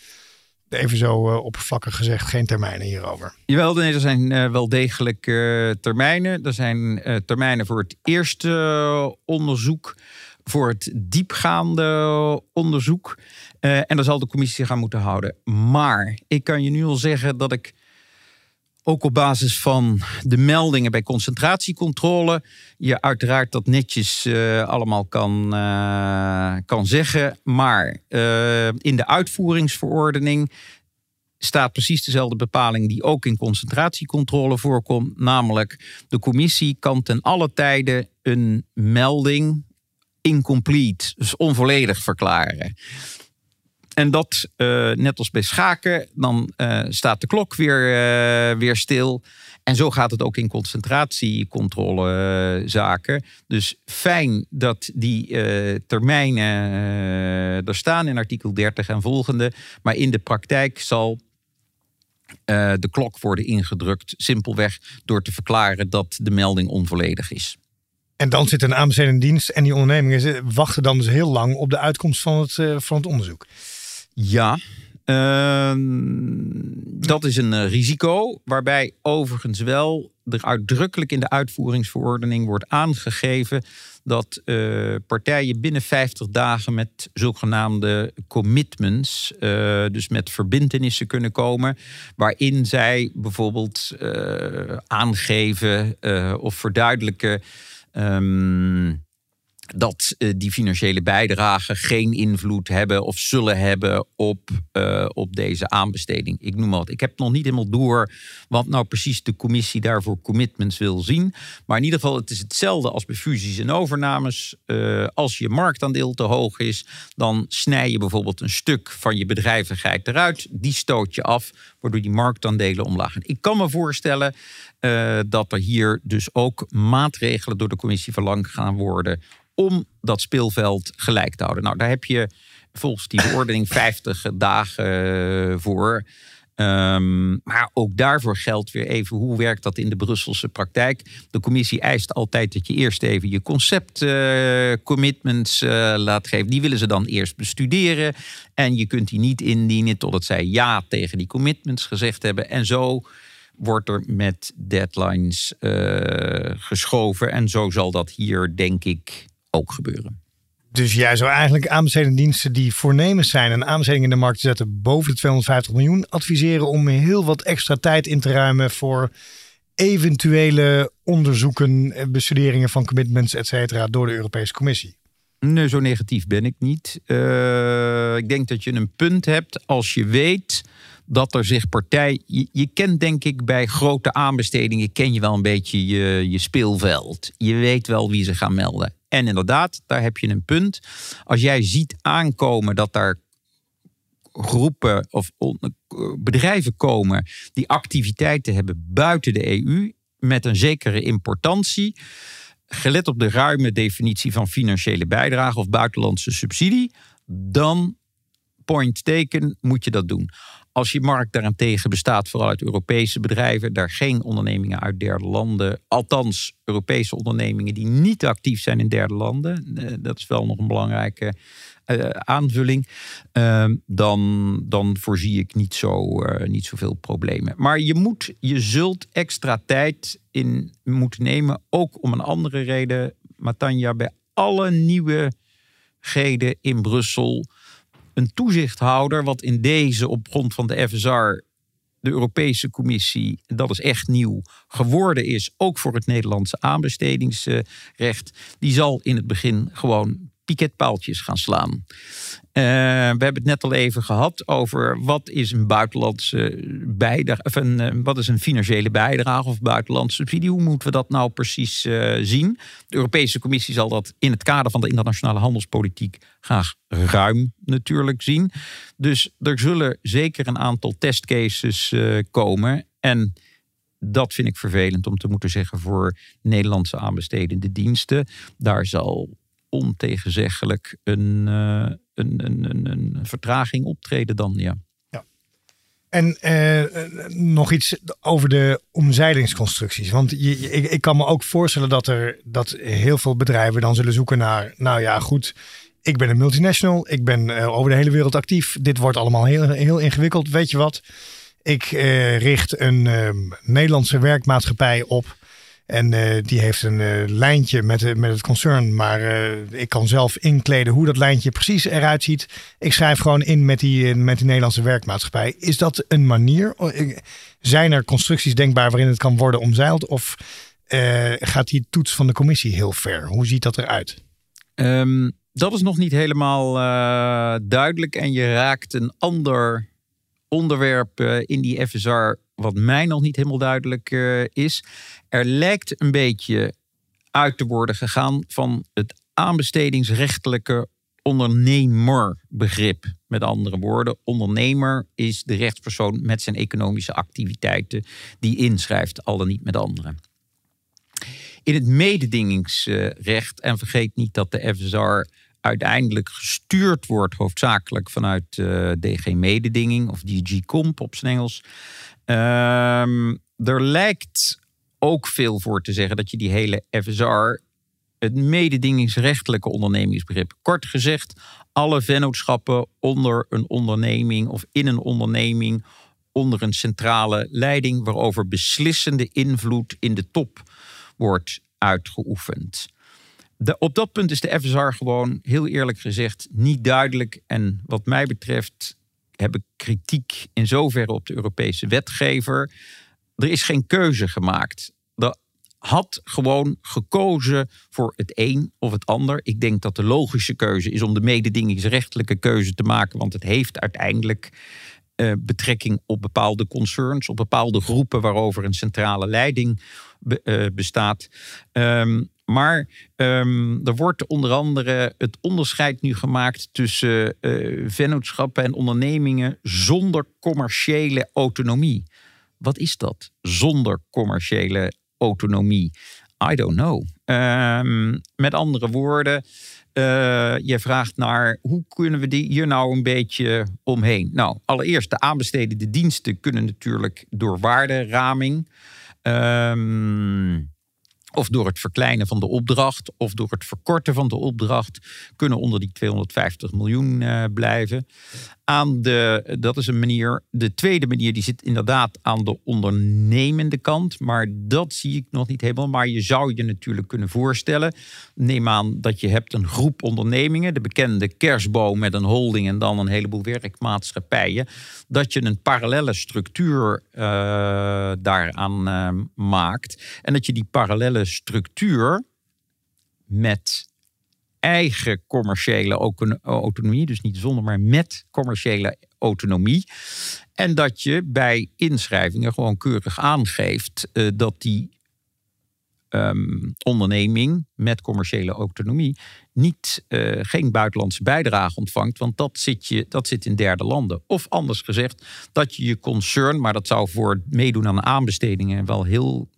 even zo oppervlakkig gezegd, geen termijnen hierover. Jawel, nee, er zijn wel degelijk uh, termijnen. Er zijn termijnen voor het eerste onderzoek voor het diepgaande onderzoek. Uh, en daar zal de commissie zich moeten houden. Maar ik kan je nu al zeggen dat ik ook op basis van de meldingen bij concentratiecontrole je uiteraard dat netjes uh, allemaal kan, uh, kan zeggen. Maar in de uitvoeringsverordening staat precies dezelfde bepaling die ook in concentratiecontrole voorkomt. Namelijk, de commissie kan ten alle tijde een melding incomplete, dus onvolledig verklaren. En dat, uh, net als bij schaken, dan uh, staat de klok weer, uh, weer stil. En zo gaat het ook in concentratiecontrolezaken. Dus fijn dat die termijnen er staan in artikel 30 en volgende. Maar in de praktijk zal de klok worden ingedrukt, simpelweg door te verklaren dat de melding onvolledig is. En dan zit een aanbestedende dienst en die ondernemingen wachten dan dus heel lang op de uitkomst van het, uh, van het onderzoek. Ja, uh, dat is een uh, risico. Waarbij overigens wel er uitdrukkelijk in de uitvoeringsverordening wordt aangegeven dat uh, partijen binnen 50 dagen met zogenaamde commitments, dus met verbindenissen kunnen komen, waarin zij bijvoorbeeld aangeven of verduidelijken Um, dat uh, die financiële bijdragen geen invloed hebben of zullen hebben op, uh, op deze aanbesteding. Ik noem wat. Ik heb nog niet helemaal door wat nou precies de commissie daarvoor commitments wil zien. Maar in ieder geval, het is hetzelfde als bij fusies en overnames. Uh, als je marktaandeel te hoog is, dan snij je bijvoorbeeld een stuk van je bedrijvigheid eruit. Die stoot je af, waardoor die marktaandelen omlaag gaan. Ik kan me voorstellen uh, dat er hier dus ook maatregelen door de commissie verlangd gaan worden om dat speelveld gelijk te houden. Nou, daar heb je volgens die verordening 50 dagen eh, voor. Um, maar ook daarvoor geldt weer even hoe werkt dat in de Brusselse praktijk. De commissie eist altijd dat je eerst even je conceptcommitments uh, uh, laat geven. Die willen ze dan eerst bestuderen. En je kunt die niet indienen totdat zij ja tegen die commitments gezegd hebben. En zo wordt er met deadlines uh, geschoven. En zo zal dat hier, denk ik, ook gebeuren. Dus jij zou eigenlijk aanbestedende diensten die voornemens zijn een aanbesteding in de markt te zetten boven de 250 miljoen adviseren om heel wat extra tijd in te ruimen voor eventuele onderzoeken, bestuderingen van commitments, et cetera, door de Europese Commissie. Nee, zo negatief ben ik niet. Uh, ik denk dat je een punt hebt als je weet dat er zich partij. Je, kent denk ik bij grote aanbestedingen, ken je wel een beetje je, je speelveld. Je weet wel wie ze gaan melden. En inderdaad, daar heb je een punt. Als jij ziet aankomen dat daar groepen of bedrijven komen die activiteiten hebben buiten de EU met een zekere importantie, gelet op de ruime definitie van financiële bijdrage of buitenlandse subsidie, dan point taken moet je dat doen. Als je markt daarentegen bestaat vooral uit Europese bedrijven, daar geen ondernemingen uit derde landen, althans Europese ondernemingen die niet actief zijn in derde landen, eh, dat is wel nog een belangrijke uh, aanvulling, uh, dan, dan voorzie ik niet, zo, uh, niet zoveel problemen. Maar je, moet, je zult extra tijd in moeten nemen, ook om een andere reden, Matanja, bij alle nieuwe mogelijkheden in Brussel. Een toezichthouder, wat in deze op grond van de FSR de Europese Commissie, dat is echt nieuw, geworden is, ook voor het Nederlandse aanbestedingsrecht, die zal in het begin gewoon piketpaaltjes gaan slaan. Uh, we hebben het net al even gehad over wat is een buitenlandse bijdrage, of een, uh, wat is een financiële bijdrage of buitenlandse subsidie. Hoe moeten we dat nou precies uh, zien? De Europese Commissie zal dat in het kader van de internationale handelspolitiek graag ruim natuurlijk zien. Dus er zullen zeker een aantal testcases komen. En dat vind ik vervelend om te moeten zeggen voor Nederlandse aanbestedende diensten. Daar zal ontegenzeggelijk een, een, een, een, vertraging optreden dan, ja. ja. En uh, nog iets over de omzeilingsconstructies. Want je, ik, ik, kan me ook voorstellen dat er dat heel veel bedrijven dan zullen zoeken naar, nou ja, goed, ik ben een multinational, ik ben uh, over de hele wereld actief. Dit wordt allemaal heel, heel ingewikkeld. Weet je wat? Ik richt een Nederlandse werkmaatschappij op en uh, die heeft een uh, lijntje met, met het concern. Maar ik kan zelf inkleden hoe dat lijntje precies eruit ziet. Ik schrijf gewoon in met die, met die Nederlandse werkmaatschappij. Is dat een manier? Zijn er constructies denkbaar waarin het kan worden omzeild? Of gaat die toets van de commissie heel ver? Hoe ziet dat eruit? Um, dat is nog niet helemaal duidelijk. En je raakt een ander onderwerp in die FSR wat mij nog niet helemaal duidelijk uh, is. Er lijkt een beetje uit te worden gegaan van het aanbestedingsrechtelijke ondernemerbegrip. Met andere woorden, ondernemer is de rechtspersoon met zijn economische activiteiten die inschrijft, al dan niet met anderen. In het mededingingsrecht, en vergeet niet dat de FSR uiteindelijk gestuurd wordt, hoofdzakelijk vanuit uh, DG Mededinging of DG Comp op zijn Engels. Um, er lijkt ook veel voor te zeggen dat je die hele FSR, het mededingingsrechtelijke ondernemingsbegrip, kort gezegd, alle vennootschappen onder een onderneming of in een onderneming onder een centrale leiding waarover beslissende invloed in de top wordt uitgeoefend. Op dat punt is de FSR gewoon heel eerlijk gezegd niet duidelijk en wat mij betreft heb ik kritiek in zoverre op de Europese wetgever. Er is geen keuze gemaakt. Er had gewoon gekozen voor het een of het ander. Ik denk dat de logische keuze is om de mededingingsrechtelijke keuze te maken, want het heeft uiteindelijk uh, betrekking op bepaalde concerns, op bepaalde groepen waarover een centrale leiding be, uh, bestaat. Um, maar um, er wordt onder andere het onderscheid nu gemaakt tussen uh, vennootschappen en ondernemingen zonder commerciële autonomie. Wat is dat? Zonder commerciële autonomie. I don't know. Um, met andere woorden, uh, je vraagt naar hoe kunnen we die hier nou een beetje omheen? Nou, allereerst de aanbestedende diensten kunnen natuurlijk door waarderaming. Um, of door het verkleinen van de opdracht of door het verkorten van de opdracht kunnen onder die 250 miljoen uh, blijven. Aan de, dat is een manier. De tweede manier die zit inderdaad aan de ondernemende kant, maar dat zie ik nog niet helemaal. Maar je zou je natuurlijk kunnen voorstellen. Neem aan dat je hebt een groep ondernemingen, de bekende kerstboom met een holding en dan een heleboel werkmaatschappijen, dat je een parallele structuur uh, daaraan uh, maakt en dat je die parallele structuur met eigen commerciële autonomie, dus niet zonder, maar met commerciële autonomie. En dat je bij inschrijvingen gewoon keurig aangeeft uh, dat die um, onderneming met commerciële autonomie niet, uh, geen buitenlandse bijdrage ontvangt, want dat zit, je, dat zit in derde landen. Of anders gezegd, dat je je concern, maar dat zou voor meedoen aan aanbestedingen wel heel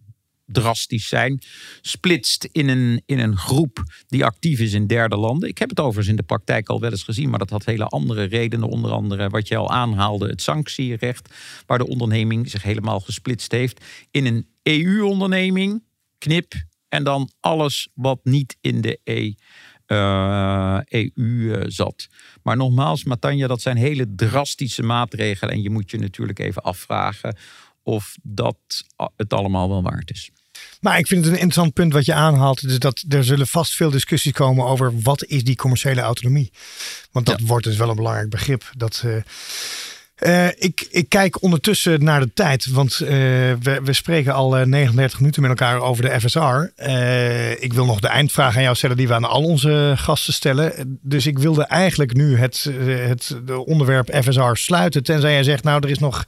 drastisch zijn, splitst in een, in een groep die actief is in derde landen. Ik heb het overigens in de praktijk al wel eens gezien, maar dat had hele andere redenen. Onder andere wat je al aanhaalde, het sanctierecht, waar de onderneming zich helemaal gesplitst heeft in een EU-onderneming, knip, en dan alles wat niet in de EU. Uh, EU uh, zat. Maar nogmaals, Matanja, dat zijn hele drastische maatregelen. En je moet je natuurlijk even afvragen of dat het allemaal wel waard is. Maar ik vind het een interessant punt wat je aanhaalt. Dus dat er zullen vast veel discussies komen over wat is die commerciële autonomie. Want dat wordt dus wel een belangrijk begrip. Dat, uh, uh, ik, ik kijk ondertussen naar de tijd, want uh, we, we spreken al 39 minuten met elkaar over de FSR. ik wil nog de eindvraag aan jou stellen die we aan al onze gasten stellen. Dus ik wilde eigenlijk nu het, het onderwerp FSR sluiten, tenzij jij zegt, nou er is nog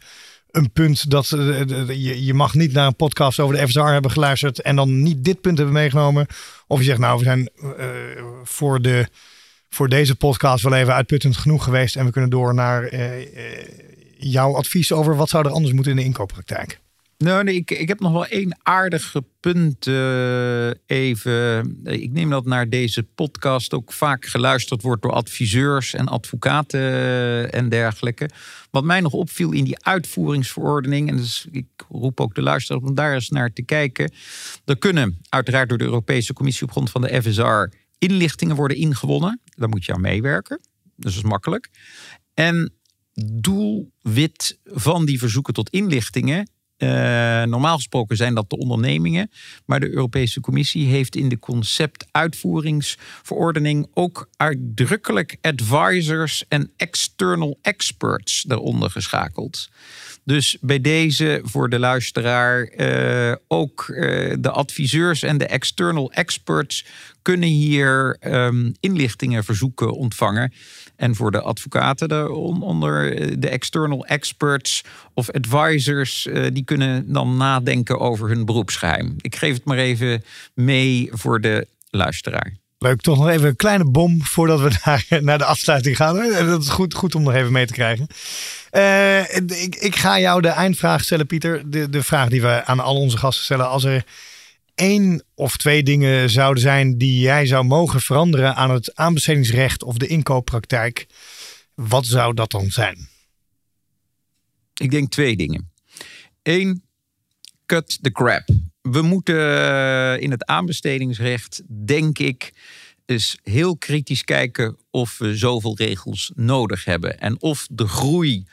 een punt dat je, je mag niet naar een podcast over de FSR hebben geluisterd en dan niet dit punt hebben meegenomen. Of je zegt, nou we zijn voor de voor deze podcast wel even uitputtend genoeg geweest. En we kunnen door naar uh, jouw advies over wat zou er anders moeten in de inkooppraktijk. Nee, ik, ik heb nog wel één aardige punt uh, even. Ik neem dat naar deze podcast ook vaak geluisterd wordt door adviseurs en advocaten en dergelijke. Wat mij nog opviel in die uitvoeringsverordening, en dus ik roep ook de luisteraar om daar eens naar te kijken. Er kunnen uiteraard door de Europese Commissie op grond van de FSR inlichtingen worden ingewonnen. Daar moet je aan meewerken. Dus dat is makkelijk. En doelwit van die verzoeken tot inlichtingen. Uh, normaal gesproken zijn dat de ondernemingen. Maar de Europese Commissie heeft in de conceptuitvoeringsverordening ook uitdrukkelijk advisors en external experts daaronder geschakeld. Dus bij deze voor de luisteraar uh, ook uh, de adviseurs en de external experts kunnen hier um, inlichtingen verzoeken ontvangen. En voor de advocaten de, onder de external experts of advisors, uh, die kunnen dan nadenken over hun beroepsgeheim. Ik geef het maar even mee voor de luisteraar. Leuk, toch nog even een kleine bom voordat we naar, naar de afsluiting gaan. Dat is goed, goed om nog even mee te krijgen. Uh, ik, ik, ga jou de eindvraag stellen, Pieter. De, de vraag die we aan al onze gasten stellen. Als er één of twee dingen zouden zijn die jij zou mogen veranderen aan het aanbestedingsrecht of de inkooppraktijk, wat zou dat dan zijn? Ik denk twee dingen. Eén, cut the crap. We moeten eh, in het aanbestedingsrecht, denk ik, eens heel kritisch kijken of we zoveel regels nodig hebben. En of de groei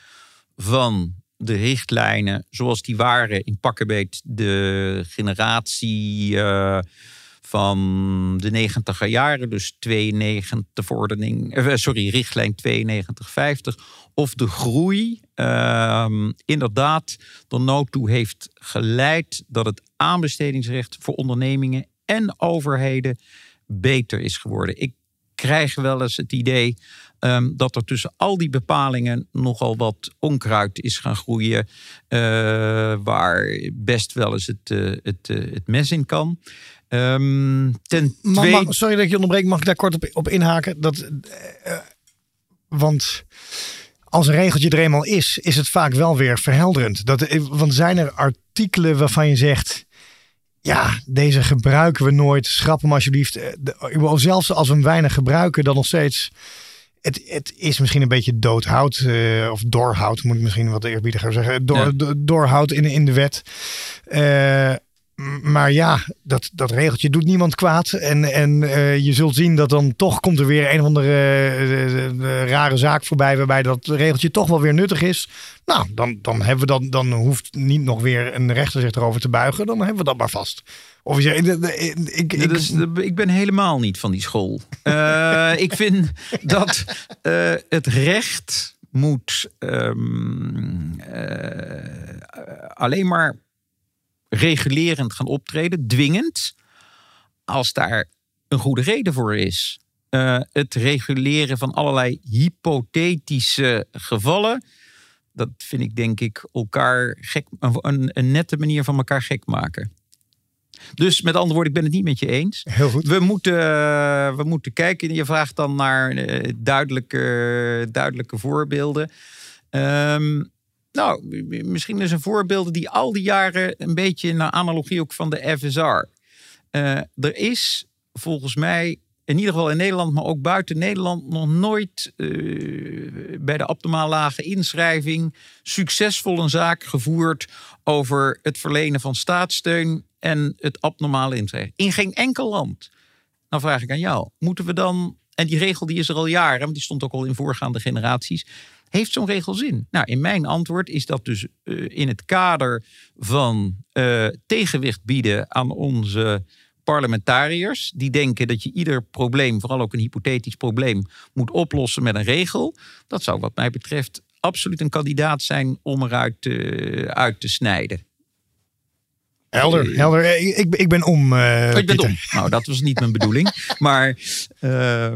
van de richtlijnen zoals die waren in pakkenbeet de generatie uh, van de negentiger jaren, dus 92 de verordening, uh, sorry, richtlijn 9250, of de groei uh, inderdaad er nood toe heeft geleid dat het aanbestedingsrecht voor ondernemingen en overheden beter is geworden. Ik krijg wel eens het idee um, dat er tussen al die bepalingen nogal wat onkruid is gaan groeien. Uh, waar best wel eens het, uh, het, uh, het mes in kan. Um, ten tweede... mag, sorry dat ik je onderbreek, mag ik daar kort op, op inhaken? Dat, want als een regeltje er eenmaal is, is het vaak wel weer verhelderend. Dat, want zijn er artikelen waarvan je zegt ja, deze gebruiken we nooit. Schrap hem alsjeblieft. Zelfs als we hem weinig gebruiken, dan nog steeds het, het is misschien een beetje doodhout, uh, of doorhout moet ik misschien wat eerbiediger zeggen. Door, ja. Doorhout in, in de wet. Uh, maar ja, dat, dat regeltje doet niemand kwaad. En, en uh, je zult zien dat dan toch komt er weer een of andere uh, rare zaak voorbij. Waarbij dat regeltje toch wel weer nuttig is. Nou, dan, dan, hebben we dan, dan hoeft niet nog weer een rechter zich erover te buigen. Dan hebben we dat maar vast. Of je, ik, ik, dus, ik ben helemaal niet van die school. Uh, ik vind dat het recht moet um, uh, alleen maar regulerend gaan optreden, dwingend, als daar een goede reden voor is. Uh, het reguleren van allerlei hypothetische gevallen, dat vind ik denk ik elkaar gek, een, een nette manier van elkaar gek maken. Dus met andere woorden, ik ben het niet met je eens. Heel goed. We moeten, we moeten kijken. Je vraagt dan naar uh, duidelijke, duidelijke voorbeelden. Um, nou, misschien is een voorbeeld die al die jaren een beetje naar analogie ook van de FSR. Eh, er is volgens mij in ieder geval in Nederland, maar ook buiten Nederland, nog nooit uh, bij de optimaal lage inschrijving succesvol een zaak gevoerd over het verlenen van staatssteun en het abnormale inschrijven. In geen enkel land. Dan vraag ik aan jou, moeten we dan, en die regel die is er al jaren, want die stond ook al in voorgaande generaties, Heeft zo'n regel zin? Nou, in mijn antwoord is dat dus uh, in het kader van uh, tegenwicht bieden aan onze parlementariërs. Die denken dat je ieder probleem, vooral ook een hypothetisch probleem, moet oplossen met een regel. Dat zou wat mij betreft absoluut een kandidaat zijn om eruit uit te snijden. Helder, helder. Ik, ik ben om. Uh, ik ben om. Nou, dat was niet mijn bedoeling. Maar, uh,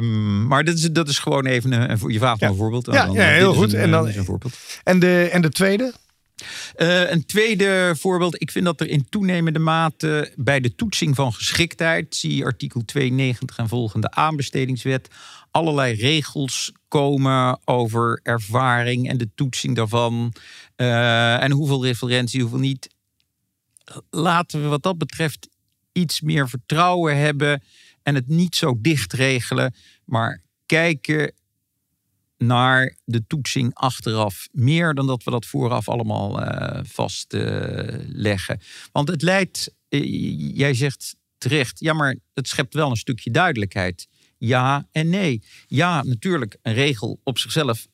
maar dat, is, dat is gewoon even een, je vraagt ja. een voorbeeld. Ja, dan, ja heel goed. Een, en, dan, een voorbeeld. En, de, en de tweede? Uh, een tweede voorbeeld. Ik vind dat er in toenemende mate bij de toetsing van geschiktheid, zie artikel 92 en volgende aanbestedingswet, allerlei regels komen over ervaring en de toetsing daarvan. Uh, en hoeveel referentie, hoeveel niet laten we wat dat betreft iets meer vertrouwen hebben en het niet zo dicht regelen, maar kijken naar de toetsing achteraf. Meer dan dat we dat vooraf allemaal uh, vastleggen. Want het leidt, uh, jij zegt terecht, ja, maar het schept wel een stukje duidelijkheid. Ja en nee. Ja, natuurlijk, een regel op zichzelf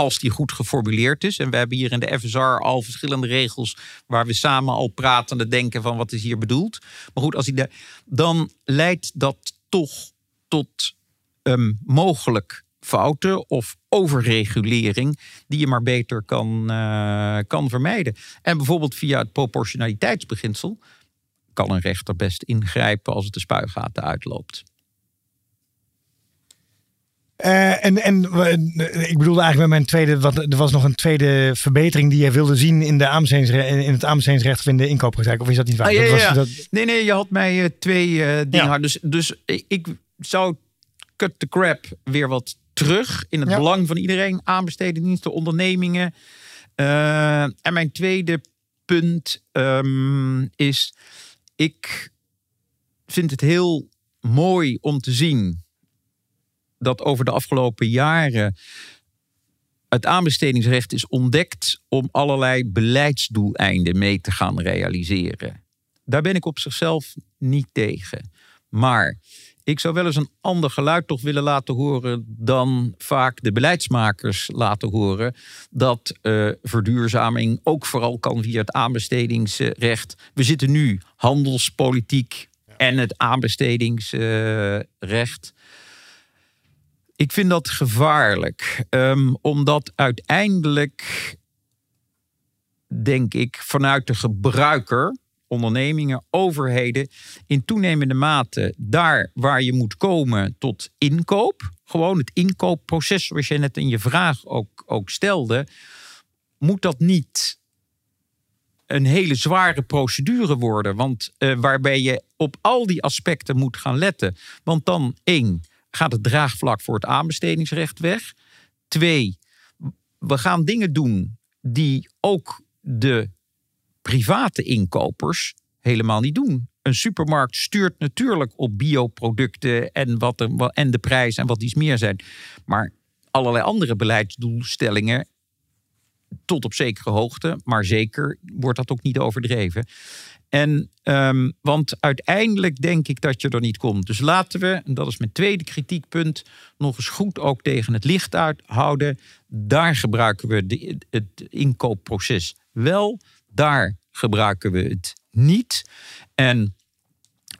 als die goed geformuleerd is. En we hebben hier in de FSR al verschillende regels waar we samen al pratende denken van wat is hier bedoeld. Maar goed, als die dan leidt dat toch tot um, mogelijk fouten of overregulering die je maar beter kan, uh, kan vermijden. En bijvoorbeeld via het proportionaliteitsbeginsel kan een rechter best ingrijpen als het de spuigaten uitloopt. Uh, en, en ik bedoelde eigenlijk met mijn tweede, wat, er was nog een tweede verbetering die je wilde zien in, de in het aanbestedingsrecht of in de inkooppraktijk. Of is dat niet waar? Ah, ja, ja, ja. Dat... Nee, nee, je had mij uh, twee dingen. Dus, dus ik zou cut the crap weer wat terug in het belang van iedereen. Aanbesteden diensten, ondernemingen. en mijn tweede punt um, is, ik vind het heel mooi om te zien dat over de afgelopen jaren het aanbestedingsrecht is ontdekt om allerlei beleidsdoeleinden mee te gaan realiseren. Daar ben ik op zichzelf niet tegen. Maar ik zou wel eens een ander geluid toch willen laten horen dan vaak de beleidsmakers laten horen. Dat uh, verduurzaming ook vooral kan via het aanbestedingsrecht. We zitten nu handelspolitiek en het aanbestedingsrecht. Ik vind dat gevaarlijk, um, omdat uiteindelijk, denk ik, vanuit de gebruiker, ondernemingen, overheden, in toenemende mate daar waar je moet komen tot inkoop, gewoon het inkoopproces, zoals je net in je vraag ook, ook stelde, moet dat niet een hele zware procedure worden. Want uh, waarbij je op al die aspecten moet gaan letten. Want dan één gaat het draagvlak voor het aanbestedingsrecht weg. Twee, we gaan dingen doen die ook de private inkopers helemaal niet doen. Een supermarkt stuurt natuurlijk op bioproducten en, wat er, en de prijs en wat iets meer zijn. Maar allerlei andere beleidsdoelstellingen tot op zekere hoogte, maar zeker wordt dat ook niet overdreven. En, um, want uiteindelijk denk ik dat je er niet komt. Dus laten we, en dat is mijn tweede kritiekpunt, nog eens goed ook tegen het licht uithouden. Daar gebruiken we de, het inkoopproces wel, daar gebruiken we het niet. En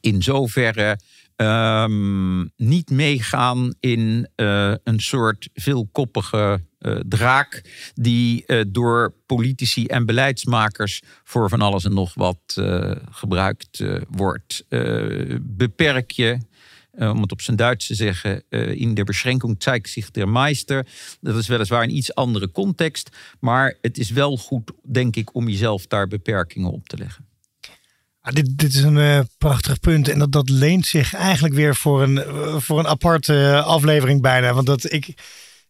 in zoverre um, niet meegaan in uh, een soort veelkoppige uh, draak die uh, door politici en beleidsmakers voor van alles en nog wat gebruikt wordt. beperk je, om het op zijn Duits te zeggen, in de beschränkung zeigt zich der Meister. Dat is weliswaar een iets andere context, maar het is wel goed, denk ik, om jezelf daar beperkingen op te leggen. Ah, dit, dit is een uh, prachtig punt. En dat, dat leent zich eigenlijk weer voor een, voor een aparte uh, aflevering bijna. Want dat ik,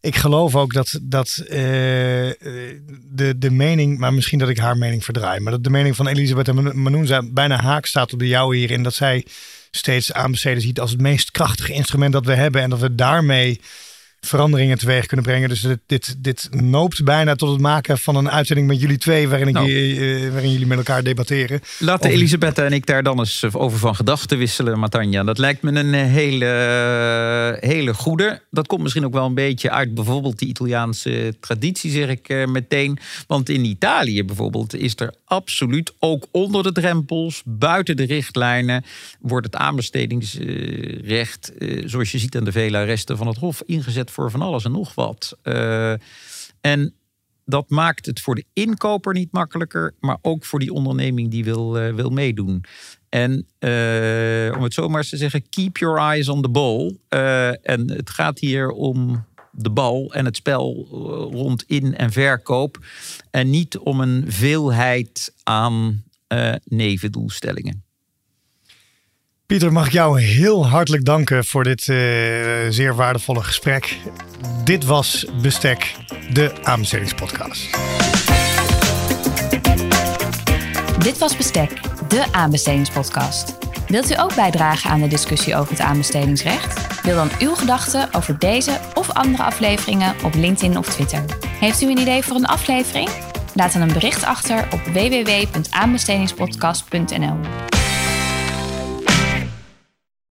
ik geloof ook dat, dat de, de mening, maar misschien dat ik haar mening verdraai. Maar dat de mening van Elisabeth Manoenza bijna haak staat op de jouwe hierin. Dat zij steeds aanbesteden ziet als het meest krachtige instrument dat we hebben. En dat we daarmee veranderingen teweeg kunnen brengen. Dus dit, dit, dit noopt bijna tot het maken van een uitzending met jullie twee, waarin, ik, Nou. eh, waarin jullie met elkaar debatteren. Laten Elisabeth en ik daar dan eens over van gedachten wisselen, Matanja. Dat lijkt me een eh, hele, hele goede. Dat komt misschien ook wel een beetje uit bijvoorbeeld die Italiaanse traditie, zeg ik eh, meteen. Want in Italië bijvoorbeeld is er absoluut ook onder de drempels, buiten de richtlijnen, wordt het aanbestedingsrecht, eh, zoals je ziet aan de vele arresten van het Hof, ingezet voor van alles en nog wat. Eh, en dat maakt het voor de inkoper niet makkelijker, maar ook voor die onderneming die wil, eh, wil meedoen. En eh, om het zo maar eens te zeggen, keep your eyes on the ball. En het gaat hier om de bal en het spel rond in- en verkoop. En niet om een veelheid aan nevendoelstellingen. Pieter, mag ik jou heel hartelijk danken voor dit eh, zeer waardevolle gesprek. Dit was Bestek, de aanbestedingspodcast. Dit was Bestek, de aanbestedingspodcast. Wilt u ook bijdragen aan de discussie over het aanbestedingsrecht? Deel dan uw gedachten over deze of andere afleveringen op LinkedIn of Twitter. Heeft u een idee voor een aflevering? Laat dan een bericht achter op www.aanbestedingspodcast.nl.